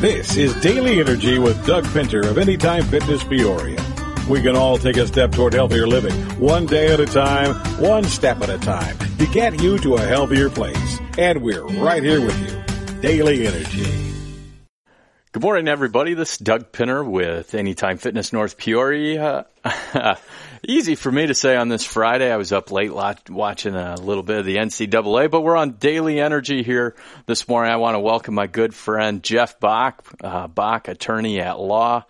This is Daily Energy with Doug Pinner of Anytime Fitness Peoria. We can all take a step toward healthier living, one day at a time, one step at a time, to get you to a healthier place. And we're right here with you. Daily Energy. Good morning, everybody. This is Doug Pinner with Anytime Fitness North Peoria. Easy for me to say on this Friday. I was up late watching a little bit of the NCAA, but we're on Daily Energy here this morning. I want to welcome my good friend Jeff Bach, uh, Bach, attorney at law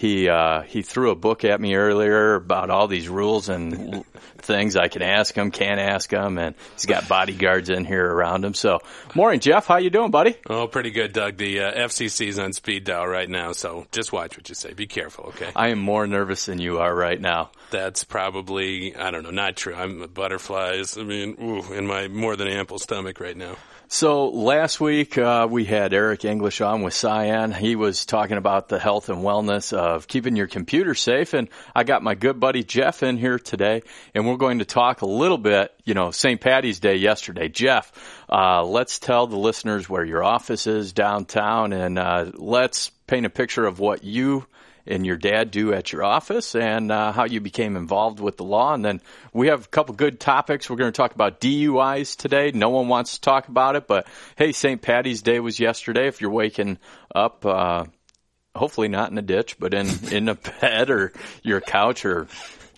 he uh, he threw a book at me earlier about all these rules and things I can ask him, can't ask him, and he's got bodyguards in here around him. So, morning, Jeff. How you doing, buddy? Oh, pretty good, Doug. The uh, FCC's on speed dial right now, so just watch what you say. Be careful, okay? I am more nervous than you are right now. That's probably I don't know, not true. I'm butterflies. I mean, ooh, in my more than ample stomach right now. So last week uh, we had Eric English on with Cyan. He was talking about the health and wellness of keeping your computer safe, and I got my good buddy Jeff in here today, and we're going to talk a little bit. You know, St. Patty's Day yesterday. Jeff, uh, let's tell the listeners where your office is downtown, and uh, let's paint a picture of what you and your dad do at your office and uh, how you became involved with the law. And then we have a couple good topics. We're going to talk about DUIs today. No one wants to talk about it, but hey, St. Patty's Day was yesterday. If you're waking up, uh, hopefully not in a ditch, but in, in a bed or your couch or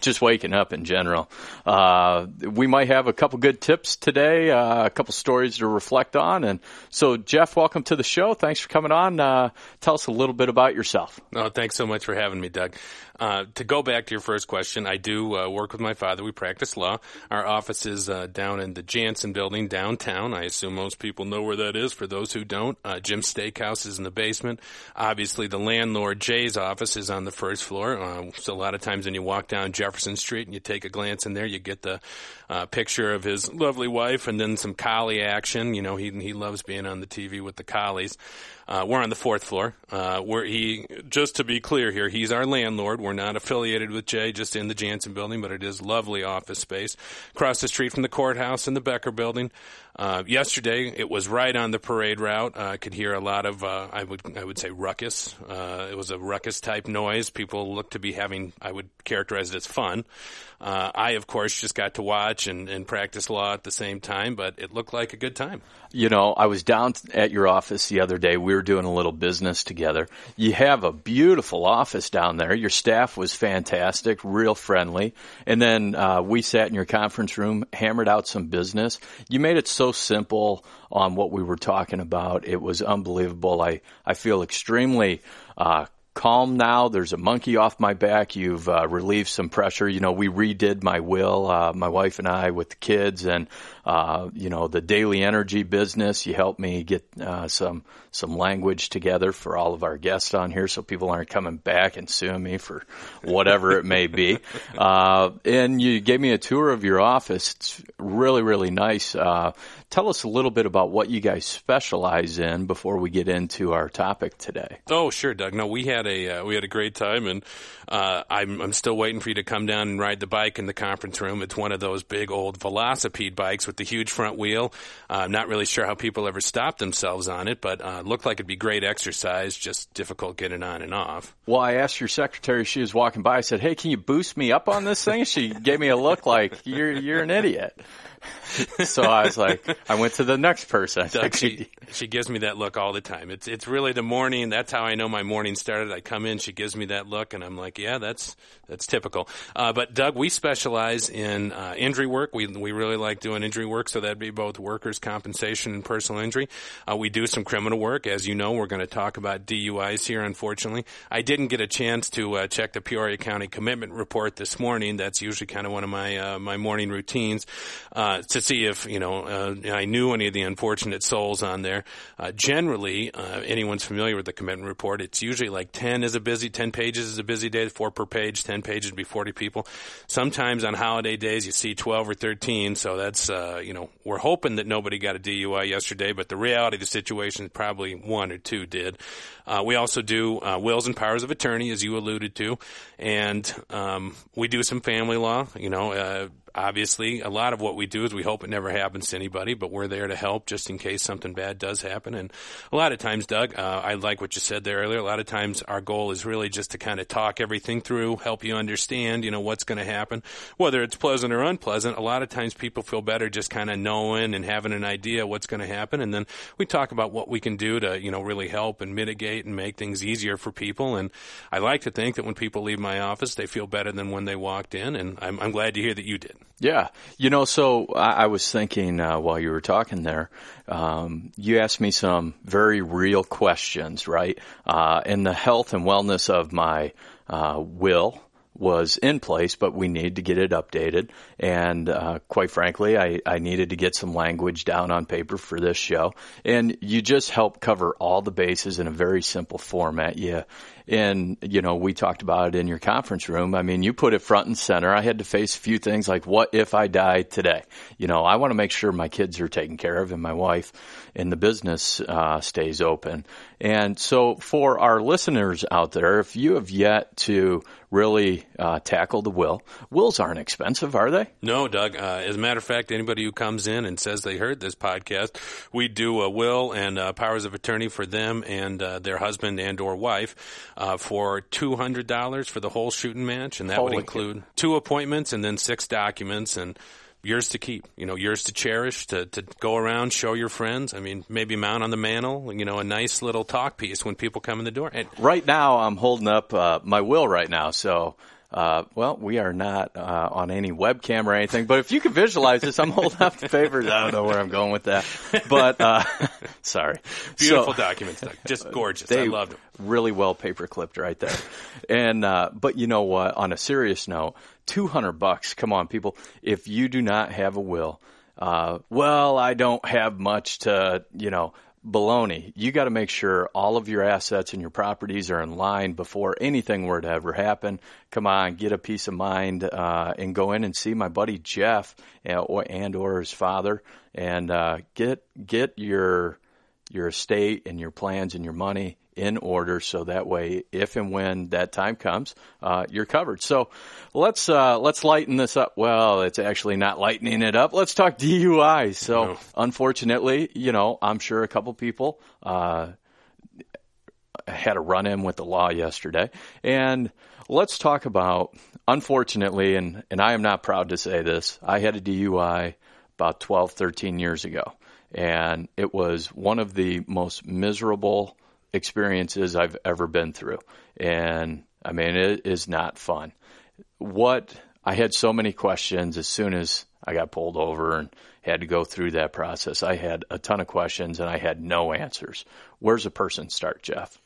just waking up in general. Uh, we might have a couple good tips today, uh, a couple stories to reflect on. And so, Jeff, welcome to the show. Thanks for coming on. Uh, tell us a little bit about yourself. No, thanks so much for having me, Doug. Uh, to go back to your first question, I do uh, work with my father. We practice law. Our office is uh, down in the Jansen building downtown. I assume most people know where that is. For those who don't, uh, Jim's Steakhouse is in the basement. Obviously, the landlord Jay's office is on the first floor. Uh, so a lot of times when you walk down Jefferson Street and you take a glance in there, you get the picture of his lovely wife and then some collie action. You know, he he loves being on the TV with the collies. Uh, we're on the fourth floor. Uh, where he, just to be clear here, he's our landlord. We're not affiliated with Jay, just in the Jansen building, but it is lovely office space. Across the street from the courthouse and the Becker building. Uh, yesterday, it was right on the parade route. Uh, I could hear a lot of, uh, I would, I would say ruckus. Uh, it was a ruckus type noise. People looked to be having, I would characterize it as fun. Uh, I, of course, just got to watch and, and practice law at the same time, but it looked like a good time. You know, I was down at your office the other day. We were doing a little business together. You have a beautiful office down there. Your staff was fantastic, real friendly. And then we sat in your conference room, hammered out some business. You made it so simple on what we were talking about. It was unbelievable. I, I feel extremely uh, calm now. There's a monkey off my back. You've uh, relieved some pressure. You know, we redid my will, uh, my wife and I with the kids and, uh, you know, the daily energy business. You helped me get, uh, some, some language together for all of our guests on here so people aren't coming back and suing me for whatever it may be. Uh, and you gave me a tour of your office. It's really, really nice. Tell us a little bit about what you guys specialize in before we get into our topic today. Oh, sure, Doug. No, we had a uh, we had a great time, and uh, I'm I'm still waiting for you to come down and ride the bike in the conference room. It's one of those big old velocipede bikes with the huge front wheel. Uh, I'm not really sure how people ever stop themselves on it, but uh, looked like it'd be great exercise. Just difficult getting on and off. Well, I asked your secretary. She was walking by. I said, "Hey, can you boost me up on this thing?" She gave me a look like you're you're an idiot. so I was like, I went to the next person. Doug, she, she gives me that look all the time. It's it's really the morning. That's how I know my morning started. I come in, she gives me that look, and I'm like, yeah, that's that's typical. Uh, but Doug, we specialize in uh, injury work. We we really like doing injury work, so that'd be both workers' compensation and personal injury. Uh, we do some criminal work, as you know. We're going to talk about DUIs here. Unfortunately, I didn't get a chance to uh, check the Peoria County commitment report this morning. That's usually kind of one of my uh, my morning routines uh, to see if you know I knew any of the unfortunate souls on there. generally, anyone's familiar with the commitment report, it's usually like ten is a busy ten pages is a busy day, four per page, ten pages would be 40 people. Sometimes on holiday days you see 12 or 13, so that's, uh, you know, we're hoping that nobody got a DUI yesterday, but the reality of the situation probably one or two did. Uh, we also do uh, wills and powers of attorney, as you alluded to, and um, we do some family law. You know, uh, obviously, a lot of what we do is we hope it never happens to anybody, but we're there to help just in case something bad does happen. And a lot of times, Doug, uh, I like what you said there earlier. A lot of times, our goal is really just to kind of talk everything through, help you understand, you know, what's going to happen, whether it's pleasant or unpleasant. A lot of times, people feel better just kind of knowing and having an idea what's going to happen, and then we talk about what we can do to, you know, really help and mitigate and make things easier for people. And I like to think that when people leave my office, they feel better than when they walked in, and I'm, I'm glad to hear that you did. Yeah, you know, so I, I was thinking uh, while you were talking there, um, you asked me some very real questions, right? Uh, and the health and wellness of my uh, will was in place, but we needed to get it updated. And uh, quite frankly, I, I needed to get some language down on paper for this show. And you just help cover all the bases in a very simple format. You and, you know, we talked about it in your conference room. I mean, you put it front and center. I had to face a few things like, what if I die today? You know, I want to make sure my kids are taken care of and my wife and the business uh, stays open. And so for our listeners out there, if you have yet to really uh, tackle the will, wills aren't expensive, are they? No, Doug. Uh, as a matter of fact, anybody who comes in and says they heard this podcast, we do a will and uh, powers of attorney for them and uh, their husband and or wife uh, for two hundred dollars for the whole shooting match, and that Holy would include two appointments and then six documents and yours to keep, you know, yours to cherish, to, to go around, show your friends. I mean, maybe mount on the mantle, you know, a nice little talk piece when people come in the door. And right now, I'm holding up uh, my will right now, so uh, well, we are not uh, on any webcam or anything, but if you can visualize this, I'm holding up the papers. I don't know where I'm going with that, but uh, sorry. Beautiful so, documents, Doug. just gorgeous. They I loved them. Really well paper clipped right there. and uh, but you know what? On a serious note, 200 bucks. Come on, people. If you do not have a will, uh, well, I don't have much to, you know, baloney. You got to make sure all of your assets and your properties are in line before anything were to ever happen. Come on, get a peace of mind uh, and go in and see my buddy Jeff and or, and or his father and uh, get get your your estate and your plans and your money in order so that way if and when that time comes uh, you're covered. So let's uh, let's lighten this up. Well it's actually not lightening it up. Let's talk DUI so no. unfortunately you know I'm sure a couple people uh, had a run in with the law yesterday. And let's talk about unfortunately and and I am not proud to say this I had a DUI about 12 13 years ago. And it was one of the most miserable experiences I've ever been through. And I mean, it is not fun. What I had so many questions as soon as I got pulled over and had to go through that process. I had a ton of questions and I had no answers. Where's a person start, Jeff?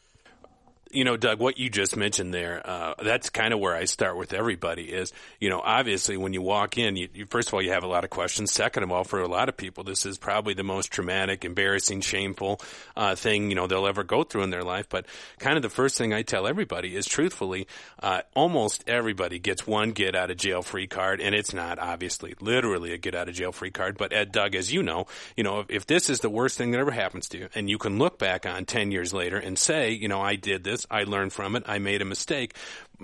You know, Doug, what you just mentioned there, uh, that's kind of where I start with everybody is, you know, obviously when you walk in, you, you, first of all, you have a lot of questions. Second of all, for a lot of people, this is probably the most traumatic, embarrassing, shameful, uh, thing, you know, they'll ever go through in their life. But kind of the first thing I tell everybody is truthfully, uh, almost everybody gets one get out of jail free card. And it's not obviously literally a get out of jail free card. But Ed, Doug, as you know, you know, if, if this is the worst thing that ever happens to you and you can look back on 10 years later and say, you know, I did this, I learned from it, I made a mistake.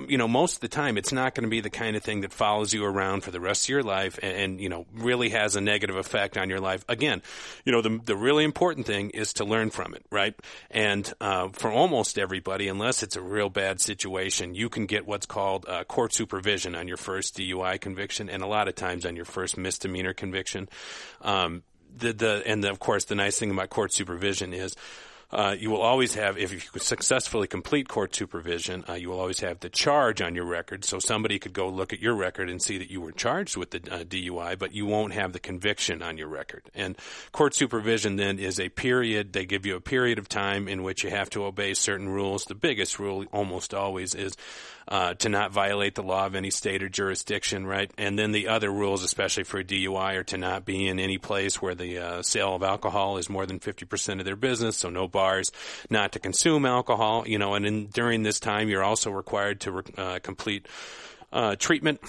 You know, most of the time, it's not going to be the kind of thing that follows you around for the rest of your life and, and you know, really has a negative effect on your life. Again, you know, the, the really important thing is to learn from it, right? And uh, for almost everybody, unless it's a real bad situation, you can get what's called uh, court supervision on your first DUI conviction and a lot of times on your first misdemeanor conviction. Um, the, the, and the, of course, the nice thing about court supervision is uh, you will always have, if you successfully complete court supervision, uh, you will always have the charge on your record. So somebody could go look at your record and see that you were charged with the uh, DUI, but you won't have the conviction on your record. And court supervision then is a period, they give you a period of time in which you have to obey certain rules. The biggest rule almost always is uh, to not violate the law of any state or jurisdiction, right? And then the other rules, especially for a DUI, are to not be in any place where the uh, sale of alcohol is more than 50% of their business, so no bars, not to consume alcohol, you know, and in, during this time, you're also required to uh, complete uh, treatment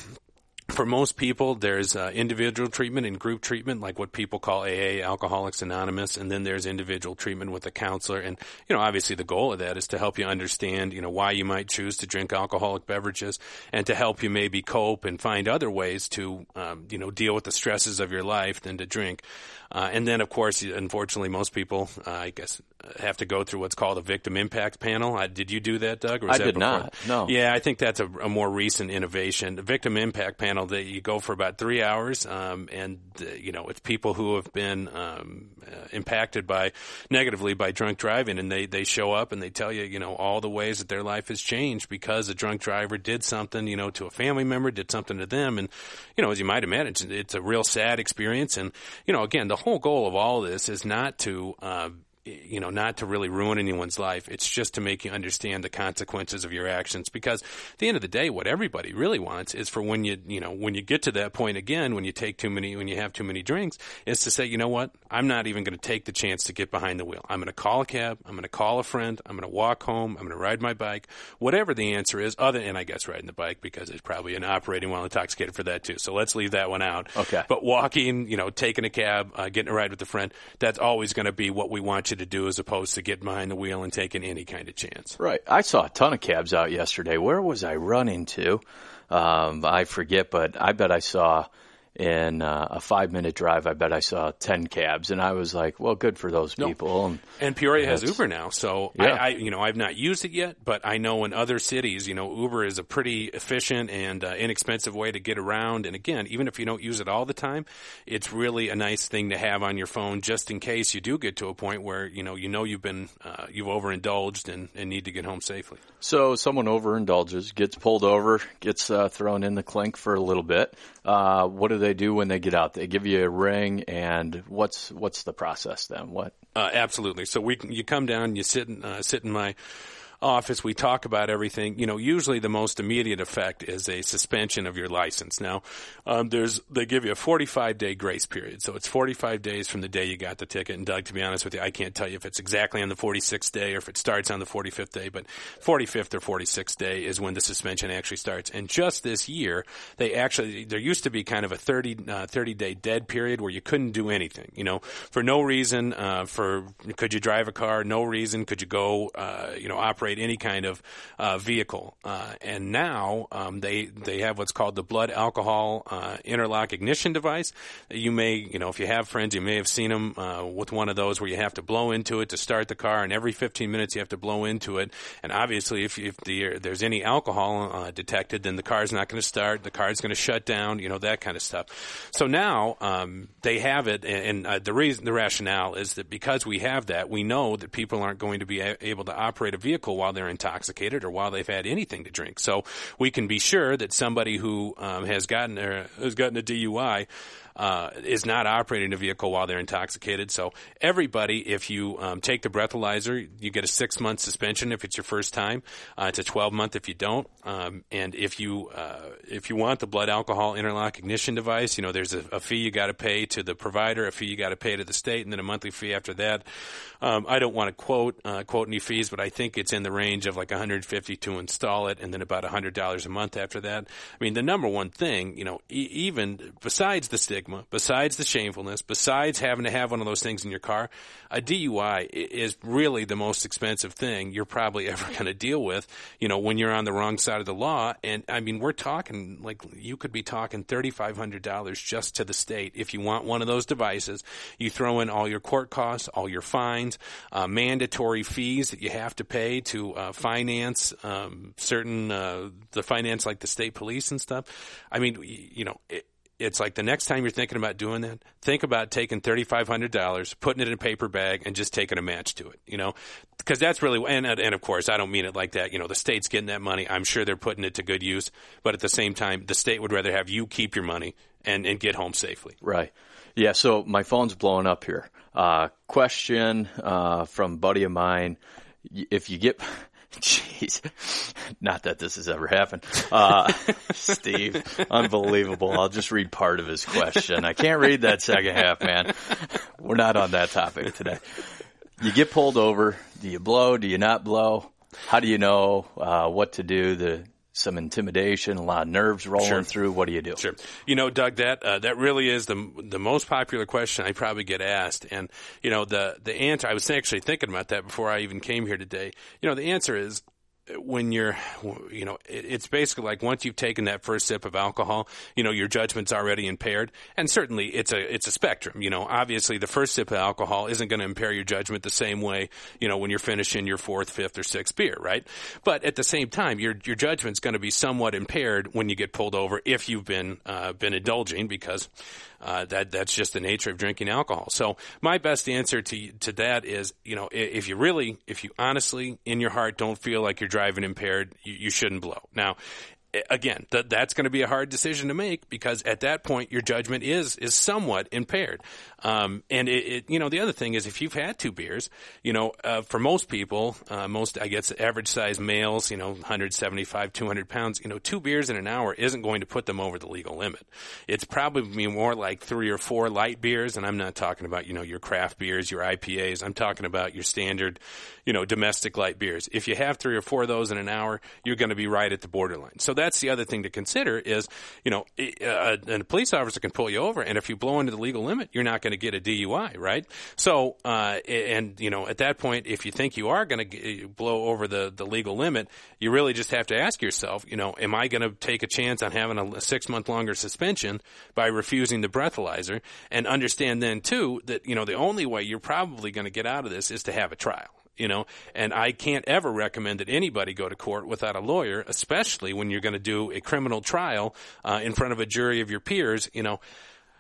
for most people, there's uh, individual treatment and group treatment, like what people call AA, Alcoholics Anonymous, and then there's individual treatment with a counselor. And you know, obviously, the goal of that is to help you understand, you know, why you might choose to drink alcoholic beverages, and to help you maybe cope and find other ways to, um, you know, deal with the stresses of your life than to drink. Uh, and then, of course, unfortunately, most people, uh, I guess, have to go through what's called a victim impact panel. Uh, did you do that, Doug? Or I that did before? not. No. Yeah, I think that's a, a, more recent innovation. The victim impact panel that you go for about three hours, um, and uh, you know it's people who have been um, uh, impacted by negatively by drunk driving, and they they show up and they tell you you know all the ways that their life has changed because a drunk driver did something you know to a family member, did something to them, and you know as you might imagine, it's a real sad experience. And you know again, the whole goal of all this is not to uh, you know, not to really ruin anyone's life. It's just to make you understand the consequences of your actions. Because at the end of the day, what everybody really wants is for when you, you know, when you get to that point again, when you take too many, when you have too many drinks, is to say, you know what? I'm not even going to take the chance to get behind the wheel. I'm going to call a cab. I'm going to call a friend. I'm going to walk home. I'm going to ride my bike. Whatever the answer is, other, and I guess riding the bike because it's probably an operating while intoxicated for that too. So let's leave that one out. Okay. But walking, you know, taking a cab, uh, getting a ride with a friend, that's always going to be what we want you to do as opposed to getting behind the wheel and taking any kind of chance. Right. I saw a ton of cabs out yesterday. Where was I running to? Um, I forget, but I bet I saw in uh, a five minute drive, I bet I saw 10 cabs. And I was like, well, good for those people. No. And, and, Peoria has Uber now. So yeah. I, I, you know, I've not used it yet, but I know in other cities, you know, Uber is a pretty efficient and uh, inexpensive way to get around. And again, even if you don't use it all the time, it's really a nice thing to have on your phone just in case you do get to a point where, you know, you know you've been, uh, you've overindulged and, and, need to get home safely. So someone overindulges, gets pulled over, gets uh, thrown in the clink for a little bit. Uh, what do they do when they get out? They give you a ring, and what's what's the process then? What? Uh, absolutely. So we you come down, you sit uh, sit in my office, we talk about everything. You know, usually the most immediate effect is a suspension of your license. Now, um, there's they give you a 45 day grace period, so it's 45 days from the day you got the ticket. And Doug, to be honest with you, I can't tell you if it's exactly on the 46th day or if it starts on the 45th day, but 45th or 46th day is when the suspension actually starts. And just this year, they actually there used to be kind of a 30 uh, 30 day dead period where you couldn't do anything. You know, for no reason. Uh, for could you drive a car? No reason. Could you go? Uh, you know, operate operate any kind of uh, vehicle. Uh, and now um, they they have what's called the blood alcohol uh, interlock ignition device. You may, you know, if you have friends, you may have seen them uh, with one of those where you have to blow into it to start the car, and every 15 minutes you have to blow into it. And obviously, if, if the, there's any alcohol uh, detected, then the car is not going to start. The car is going to shut down. You know that kind of stuff. So now um, they have it, and, and the reason, the rationale is that because we have that, we know that people aren't going to be a- able to operate a vehicle while they're intoxicated or while they've had anything to drink. So we can be sure that somebody who um, has gotten a, has gotten a DUI uh, is not operating a vehicle while they're intoxicated. So everybody, if you um, take the breathalyzer, you get a six month suspension if it's your first time. Uh, it's a 12 month if you don't. Um, and if you uh, if you want the blood alcohol interlock ignition device, you know there's a, a fee you got to pay to the provider, a fee you got to pay to the state, and then a monthly fee after that. Um, I don't want to quote uh, quote any fees, but I think it's in the range of like 150 to install it, and then about $100 a month after that. I mean, the number one thing, you know, e- even besides the stick stigma, besides the shamefulness, besides having to have one of those things in your car, a DUI is really the most expensive thing you're probably ever going to deal with, you know, when you're on the wrong side of the law. And I mean, we're talking like you could be talking $3,500 just to the state. If you want one of those devices, you throw in all your court costs, all your fines, uh, mandatory fees that you have to pay to uh, finance um, certain, uh, the finance like the state police and stuff. I mean, you know, it, it's like the next time you're thinking about doing that, think about taking $3,500, putting it in a paper bag, and just taking a match to it, you know? Because that's really, and, and of course, I don't mean it like that. You know, the state's getting that money. I'm sure they're putting it to good use. But at the same time, the state would rather have you keep your money and, and get home safely. Right. Yeah, so my phone's blowing up here. Uh, question uh, from buddy of mine. If you get Jeez, not that this has ever happened. Uh, Steve, unbelievable. I'll just read part of his question. I can't read that second half, man. We're not on that topic today. You get pulled over. Do you blow? Do you not blow? How do you know uh, what to do? The some intimidation, a lot of nerves rolling Sure. through. What do you do? Sure. You know, Doug, that uh, that really is the the most popular question I probably get asked, and you know the the answer. I was actually thinking about that before I even came here today. You know, the answer is when you're, you know, it's basically like once you've taken that first sip of alcohol, you know, your judgment's already impaired. And certainly it's a, it's a spectrum. You know, obviously the first sip of alcohol isn't going to impair your judgment the same way, you know, when you're finishing your fourth, fifth, or sixth beer, right? But at the same time, your, your judgment's going to be somewhat impaired when you get pulled over if you've been, uh, been indulging because, uh, that that's just the nature of drinking alcohol. So my best answer to to that is, you know, if you really, if you honestly in your heart don't feel like you're driving impaired, you, you shouldn't blow. Now, again, th- that's going to be a hard decision to make because at that point your judgment is is somewhat impaired. Um, and it, it, you know, the other thing is if you've had two beers, you know, uh, for most people, uh, most I guess average size males, you know, 175, 200 pounds, you know, two beers in an hour isn't going to put them over the legal limit. It's probably more like three or four light beers, and I'm not talking about you know your craft beers, your IPAs. I'm talking about your standard, you know, domestic light beers. If you have three or four of those in an hour, you're going to be right at the borderline. So that's the other thing to consider is, you know, uh, and a police officer can pull you over, and if you blow into the legal limit, you're not going to get a DUI, right? So, uh, and you know, at that point, if you think you are going to blow over the the legal limit, you really just have to ask yourself, you know, am I going to take a chance on having a six month longer suspension by refusing the breathalyzer, and understand then too that you know the only way you're probably going to get out of this is to have a trial you know? And i can't ever recommend that anybody go to court without a lawyer especially when you're going to do a criminal trial uh, in front of a jury of your peers you know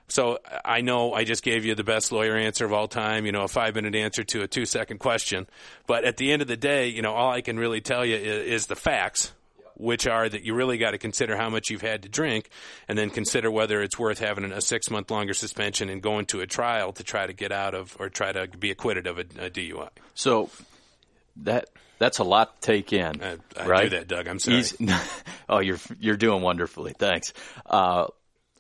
so I know I just gave you the best lawyer answer of all time, you know, a five minute answer to a two second question. But at the end of the day, you know, all I can really tell you is, is the facts, which are that you really got to consider how much you've had to drink and then consider whether it's worth having a six month longer suspension and going to a trial to try to get out of or try to be acquitted of a, a DUI. So that that's a lot to take in, I, I right? knew that, Doug. I'm sorry. Easy- oh, you're you're doing wonderfully. Thanks. Uh,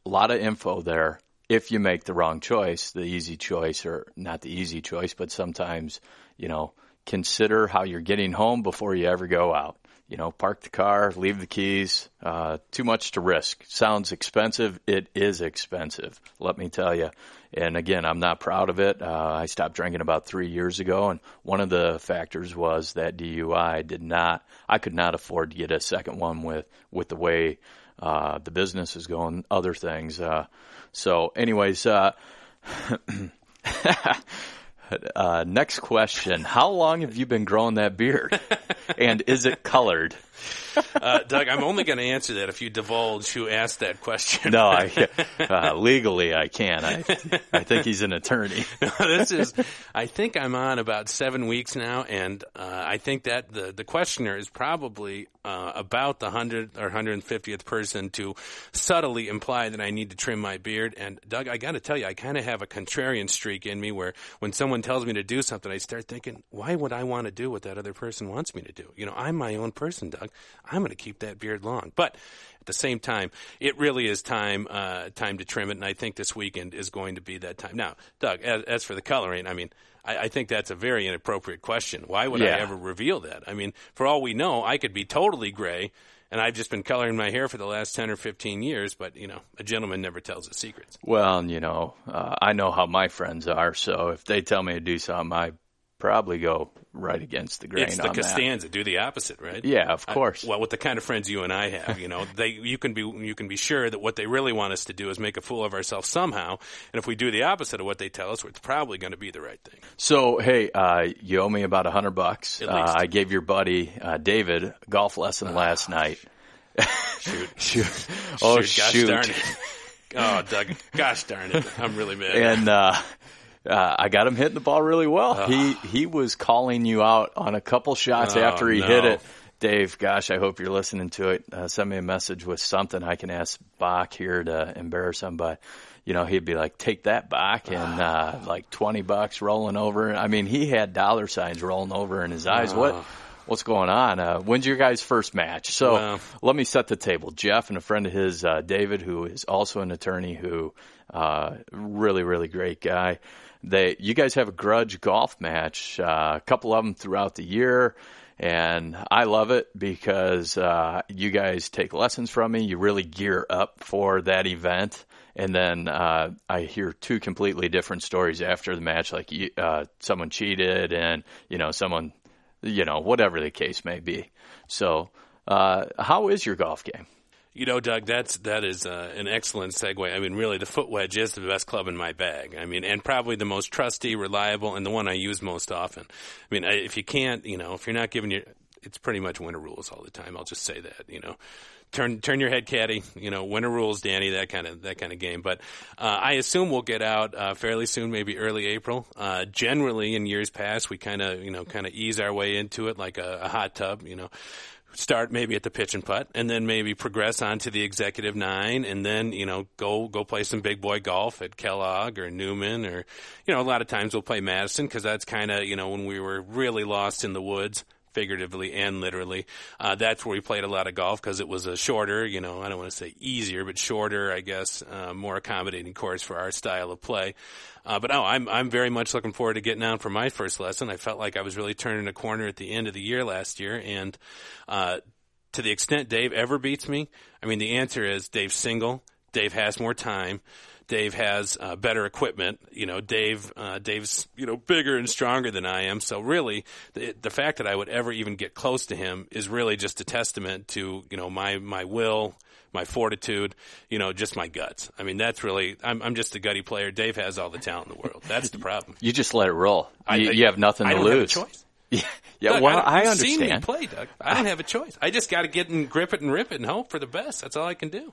a lot of info there. If you make the wrong choice, the easy choice, or not the easy choice, but sometimes you know consider how you're getting home before you ever go out. You know, park the car, leave the keys. Uh, too much to risk. Sounds expensive. It is expensive. Let me tell you. And again, I'm not proud of it. Uh, I stopped drinking about three years ago, and one of the factors was that DUI did not. I could not afford to get a second one with with the way uh, the business is going, other things. Uh, so, anyways, uh, uh, next question: How long have you been growing that beard, and is it colored? Uh, Doug, I'm only going to answer that if you divulge who asked that question. No, I uh, legally I can. I I think he's an attorney. this is, I think I'm on about seven weeks now, and uh, I think that the the questioner is probably uh, about the hundred or hundred fiftieth person to subtly imply that I need to trim my beard. And Doug, I got to tell you, I kind of have a contrarian streak in me where when someone tells me to do something, I start thinking, why would I want to do what that other person wants me to do? You know, I'm my own person, Doug. I'm going to keep that beard long, but at the same time, it really is time uh, time to trim it, and I think this weekend is going to be that time. Now, Doug, as, as for the coloring, I mean, I, I think that's a very inappropriate question. Why would I ever reveal that? I mean, for all we know, I could be totally gray, and I've just been coloring my hair for the last ten or fifteen years. But you know, a gentleman never tells his secrets. Well, you know, uh, I know how my friends are, so if they tell me to do something, I probably go right against the grain It's the on that. Costanza. Do the opposite, right? Yeah, of I- course. well, with the kind of friends you and I have, you know, they you can be you can be sure that what they really want us to do is make a fool of ourselves somehow, and if we do the opposite of what they tell us, it's probably going to be the right thing. So, hey, uh, you owe me about a hundred bucks. At Uh. I gave your buddy uh, David a golf lesson last night. Shoot, Shoot. Oh, shoot, gosh shoot. darn it! Oh, Doug, gosh darn it! I'm really mad. and uh, uh, I got him hitting the ball really well. He he was calling you out on a couple shots Oh, after he no. hit it. Dave, gosh, I hope you're listening to it. Uh, send me a message with something I can ask Bach here to embarrass him. But you know, he'd be like, "Take that, Bach," and uh, like twenty bucks rolling over. I mean, he had dollar signs rolling over in his eyes. What? What's going on? Uh, when's your guys' first match? So Well- let me set the table. Jeff and a friend of his, uh, David, who is also an attorney, who uh, really, really great guy. They, you guys have a grudge golf match, uh, a couple of them throughout the year, and I love it because uh, you guys take lessons from me. You really gear up for that event, and then uh, I hear two completely different stories after the match, like uh, someone cheated, and you know someone, you know whatever the case may be. So, uh, how is your golf game? You know, Doug, that's that is uh, an excellent segue. I mean, really, the foot wedge is the best club in my bag. I mean, and probably the most trusty, reliable, and the one I use most often. I mean, if you can't, you know, if you're not giving your, it's pretty much winter rules all the time. I'll just say that, you know, turn turn your head, caddy. You know, winter rules, Danny. That kind of that kind of game. But uh, I assume we'll get out uh, fairly soon, maybe early April. Uh, generally, in years past, we kind of you know kind of ease our way into it like a, a hot tub. You know, start maybe at the pitch and putt and then maybe progress on to the executive nine and then, you know, go, go play some big boy golf at Kellogg or Newman or, you know, a lot of times we'll play Madison because that's kind of, you know, when we were really lost in the woods figuratively and literally. Uh, that's where we played a lot of golf because it was a shorter, you know, I don't want to say easier, but shorter, I guess, uh, more accommodating course for our style of play. Uh, but oh, I'm I'm very much looking forward to getting out for my first lesson. I felt like I was really turning a corner at the end of the year last year, and uh, to the extent Dave ever beats me, I mean the answer is Dave's single. Dave has more time. Dave has uh, better equipment. You know, Dave uh, Dave's you know bigger and stronger than I am. So really, the, the fact that I would ever even get close to him is really just a testament to you know my my will my fortitude, you know, just my guts. I mean, that's really, I'm, I'm just a gutty player. Dave has all the talent in the world. That's the problem. You just let it roll. I, you, you have nothing to lose. choice. Yeah, yeah Doug, well, I, I understand. Seen me play, Doug. I don't have a choice. I just got to get and grip it and rip it and hope for the best. That's all I can do.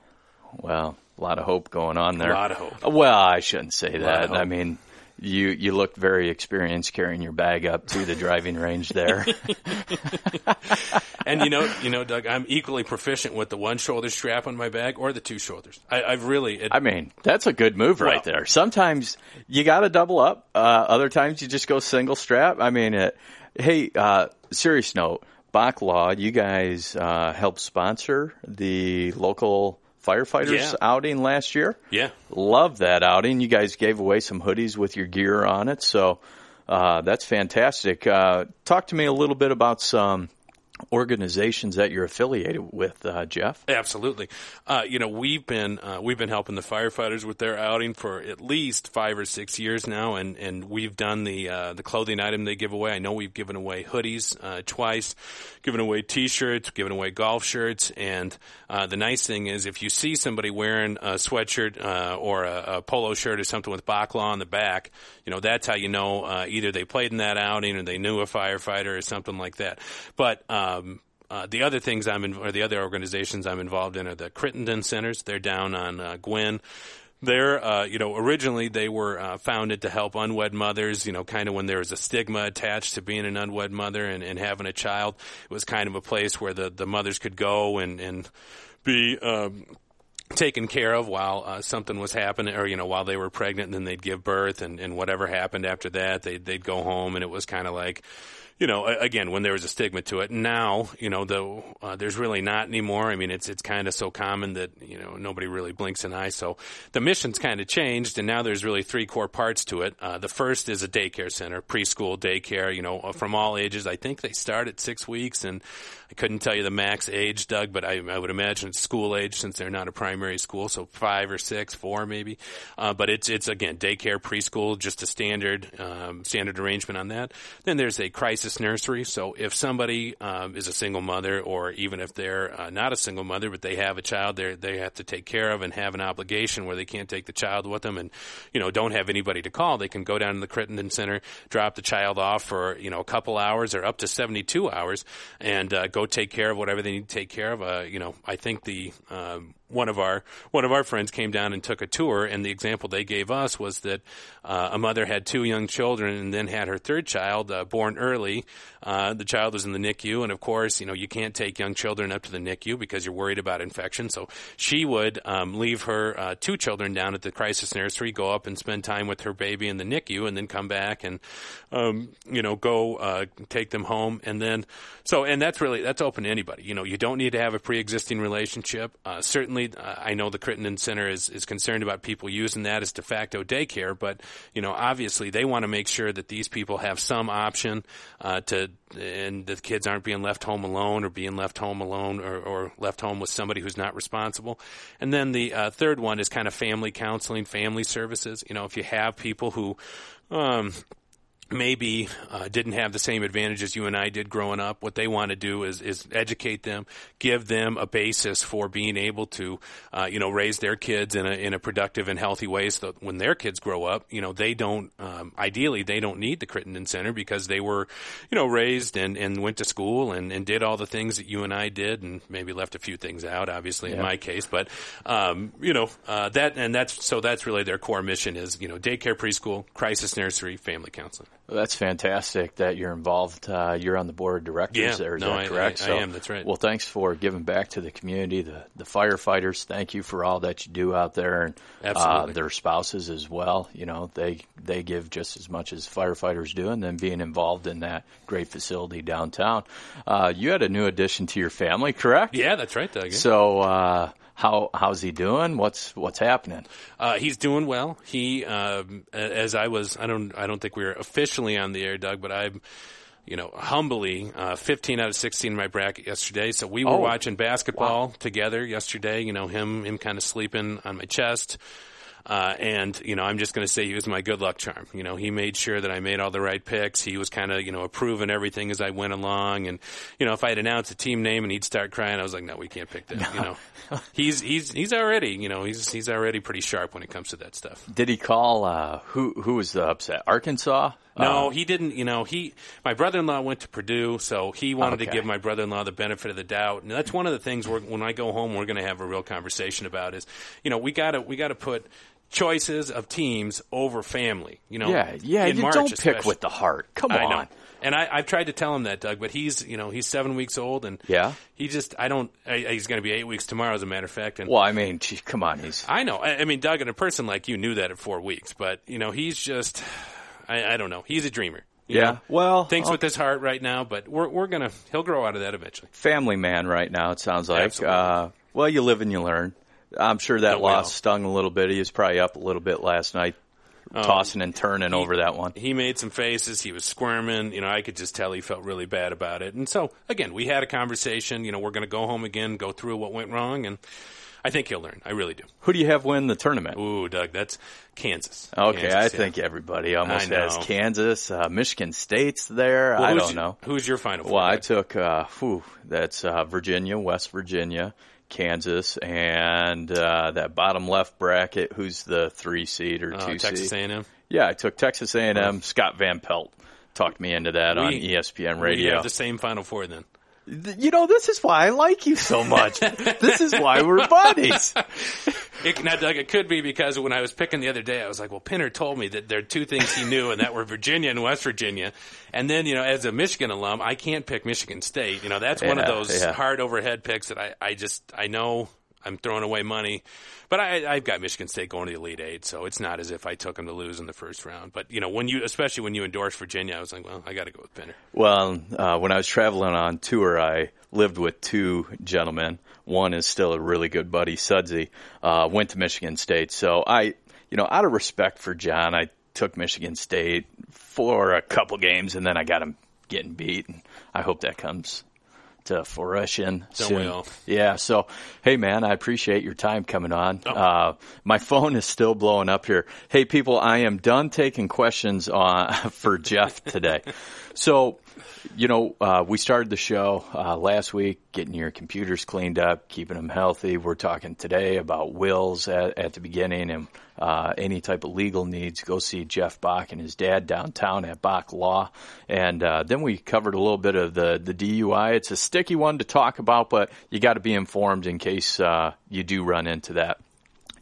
Well, a lot of hope going on there. A lot of hope. Well, I shouldn't say that. I mean, you you looked very experienced carrying your bag up to the driving range there. and you know, you know, Doug, I'm equally proficient with the one shoulder strap on my bag or the two shoulders. I, have really. It, I mean, that's a good move right well, there. Sometimes you got to double up. Uh, other times you just go single strap. I mean, it, hey, uh, serious note. Bach Law, you guys uh, help sponsor the local firefighters yeah. outing last year. Yeah. Love that outing. You guys gave away some hoodies with your gear on it. So uh, that's fantastic. Uh, talk to me a little bit about some organizations that you're affiliated with, uh, Jeff. Absolutely. Uh, you know, we've been uh, we've been helping the firefighters with their outing for at least five or six years now, and, and we've done the uh, the clothing item they give away. I know we've given away hoodies uh, twice, given away T-shirts, given away golf shirts, and uh, the nice thing is if you see somebody wearing a sweatshirt or a, a, polo shirt or something with Bach on the back, you know that's how you know either they played in that outing or they knew a firefighter or something like that. But um, uh, the other things I'm in, or the other organizations I'm involved in are the Crittenton Centers. They're down on uh, Gwynn. They're, uh, you know, originally they were uh, founded to help unwed mothers, you know, kind of when there was a stigma attached to being an unwed mother and, and having a child. It was kind of a place where the, the mothers could go and, and be, um, taken care of while uh, something was happening or you know while they were pregnant and then they'd give birth and, and whatever happened after that they'd, they'd go home and it was kind of like you know, again, when there was a stigma to it. Now, you know, though uh, there's really not anymore. I mean, it's it's kind of so common that you know nobody really blinks an eye. So the mission's kind of changed, and now there's really three core parts to it. Uh, the first is a daycare center, preschool daycare. You know, from all ages. I think they start at six weeks, and I couldn't tell you the max age, Doug, but I, I would imagine it's school age since they're not a primary school, so five or six, four maybe. Uh, but it's it's again daycare, preschool, just a standard um, standard arrangement on that. Then there's a crisis nursery. So if somebody um, is a single mother, or even if they're uh, not a single mother, but they have a child, they they have to take care of and have an obligation where they can't take the child with them, and you know don't have anybody to call, they can go down to the Crittenton Center, drop the child off for you know a couple hours or up to 72 hours, and uh, go take care of whatever they need to take care of. Uh, you know, I think the um, one of our one of our friends came down and took a tour, and the example they gave us was that uh, a mother had two young children and then had her third child uh, born early. Uh, the child was in the NICU, and of course, you know you can't take young children up to the NICU because you're worried about infection. So she would um, leave her uh, two children down at the crisis nursery, go up and spend time with her baby in the NICU, and then come back and um, you know go uh, take them home, and then so and that's really that's open to anybody. You know, you don't need to have a pre-existing relationship. Uh, certainly certainly, uh, I know the Crittenton Center is, is concerned about people using that as de facto daycare, but you know, obviously, they want to make sure that these people have some option uh, to, and the kids aren't being left home alone or being left home alone or, or left home with somebody who's not responsible. And then the uh, third one is kind of family counseling, family services. You know, if you have people who um, maybe uh, didn't have the same advantages you and I did growing up. What they want to do is is educate them, give them a basis for being able to, uh, you know, raise their kids in a in a productive and healthy way. So that when their kids grow up, you know, they don't um, ideally they don't need the Crittenton Center because they were, you know, raised and and went to school and and did all the things that you and I did, and maybe left a few things out, obviously yeah. in my case, but um, you know uh, that and that's so that's really their core mission is you know daycare, preschool, crisis nursery, family counseling. Well, that's fantastic that you're involved. Uh, you're on the board of directors yeah, there. Is no, that correct? I, I, so, I am. That's right. Well, thanks for giving back to the community, the, the firefighters. Thank you for all that you do out there, and uh, their spouses as well. You know, they they give just as much as firefighters do, and then being involved in that great facility downtown. Uh, you had a new addition to your family, correct? Yeah, that's right, Doug. So uh, how how's he doing? What's what's happening? Uh, he's doing well. He, um, as I was, I don't, I don't think we are officially on the air, Doug, but I'm, you know, humbly, uh, 15 out of 16 in my bracket yesterday. So we were oh, watching basketball wow. together yesterday. You know, him, him kind of sleeping on my chest. Uh, and, you know, I'm just going to say he was my good luck charm. You know, he made sure that I made all the right picks. He was kind of, you know, approving everything as I went along. And, you know, if I'd announce a team name and he'd start crying, I was like, no, we can't pick that. No. You know, he's, he's, he's already, you know, he's, he's already pretty sharp when it comes to that stuff. Did he call, uh, who, who was the upset? Arkansas? No, uh, he didn't. You know, he my brother-in-law went to Purdue, so he wanted okay. to give my brother-in-law the benefit of the doubt. And that's one of the things we're, when I go home, we're going to have a real conversation about is, you know, we got to we got to put choices of teams over family. You know, yeah, yeah. You March don't pick with the heart. Come I on. Know. And I, I've tried to tell him that, Doug, but he's, you know, he's seven weeks old, and yeah, he just, I don't, I, he's going to be eight weeks tomorrow, as a matter of fact. And well, I mean, gee, come on, he's. I know. I, I mean, Doug, and a person like you knew that at four weeks, but you know, he's just, I, I don't know, he's a dreamer. yeah. Know? Well, thinks I'll, with his heart right now, but we're we're gonna, he'll grow out of that eventually. Family man, right now. It sounds like. Uh, well, you live and you learn. I'm sure that Don't loss stung a little bit. He was probably up a little bit last night, Um, tossing and turning he- over that one. He made some faces. He was squirming. You know, I could just tell he felt really bad about it. And so, again, we had a conversation. You know, we're going to go home again, go through what went wrong, and I think he'll learn. I really do. Who do you have win the tournament? Ooh, Doug, that's Kansas. Okay, Kansas, I yeah. think everybody almost has Kansas. Uh, Michigan State's there. Well, I don't y- know. Who's your final? Well, I took, uh, whew, that's uh, Virginia, West Virginia, Kansas, and uh, that bottom left bracket. Who's the three seed or Uh, two Texas seed? A&M. Yeah, I took Texas A&M. Scott Van Pelt talked me into that on We- ESPN We Radio. have the same final four then. You know, this is why I like you so much. this is why we're buddies. It, now, Doug, it could be because when I was picking the other day, I was like, well, Pinner told me that there are two things he knew, and that were Virginia and West Virginia. And then, you know, as a Michigan alum, I can't pick Michigan State. You know, that's one of those yeah. hard overhead picks that I, I just, I know I'm throwing away money. But I, I've got Michigan State going to the Elite Eight, so it's not as if I took them to lose in the first round. But, you know, when you, especially when you endorse Virginia, I was like, well, I got to go with Pinner. Well, uh, when I was traveling on tour, I lived with two gentlemen. One is still a really good buddy, Sudsy. Uh, went to Michigan State, so I, you know, out of respect for John, I took Michigan State for a couple games, and then I got him getting beat. And I hope that comes to fruition Don't soon. Yeah. So, hey, man, I appreciate your time coming on. Oh. Uh, my phone is still blowing up here. Hey, people, I am done taking questions on for Jeff today. so, you know, uh, we started the show uh, last week, getting your computers cleaned up, keeping them healthy. We're talking today about wills at, at the beginning and uh, any type of legal needs. Go see Jeff Bach and his dad downtown at Bach Law. And uh, then we covered a little bit of the, the DUI. It's a sticky one to talk about, but you got to be informed in case uh, you do run into that.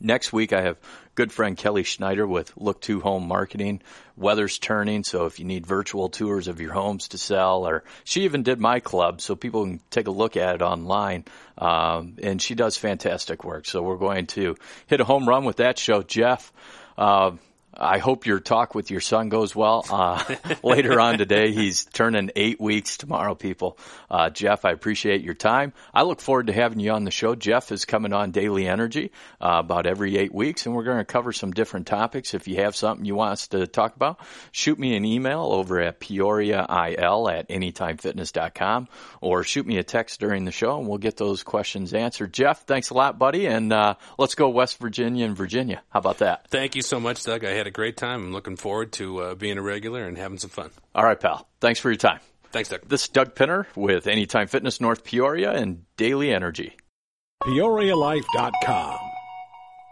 Next week, I have good friend Kelly Schneider with Look to Home Marketing. Weather's turning, so if you need virtual tours of your homes to sell, or she even did my club, so people can take a look at it online. Um, and she does fantastic work. So we're going to hit a home run with that show. Jeff, uh, I hope your talk with your son goes well. Uh, later on today, he's turning eight weeks tomorrow, people. Uh, Jeff, I appreciate your time. I look forward to having you on the show. Jeff is coming on Daily Energy uh, about every eight weeks, and we're going to cover some different topics. If you have something you want us to talk about, shoot me an email over at peoriail at anytimefitness.com or shoot me a text during the show, and we'll get those questions answered. Jeff, thanks a lot, buddy, and uh, let's go West Virginia and Virginia. How about that? Thank you so much, Doug. I had a great time. I'm looking forward to uh, being a regular and having some fun. All right, pal. Thanks for your time. Thanks, Doug. This is Doug Pinner with Anytime Fitness North Peoria and Daily Energy. PeoriaLife.com.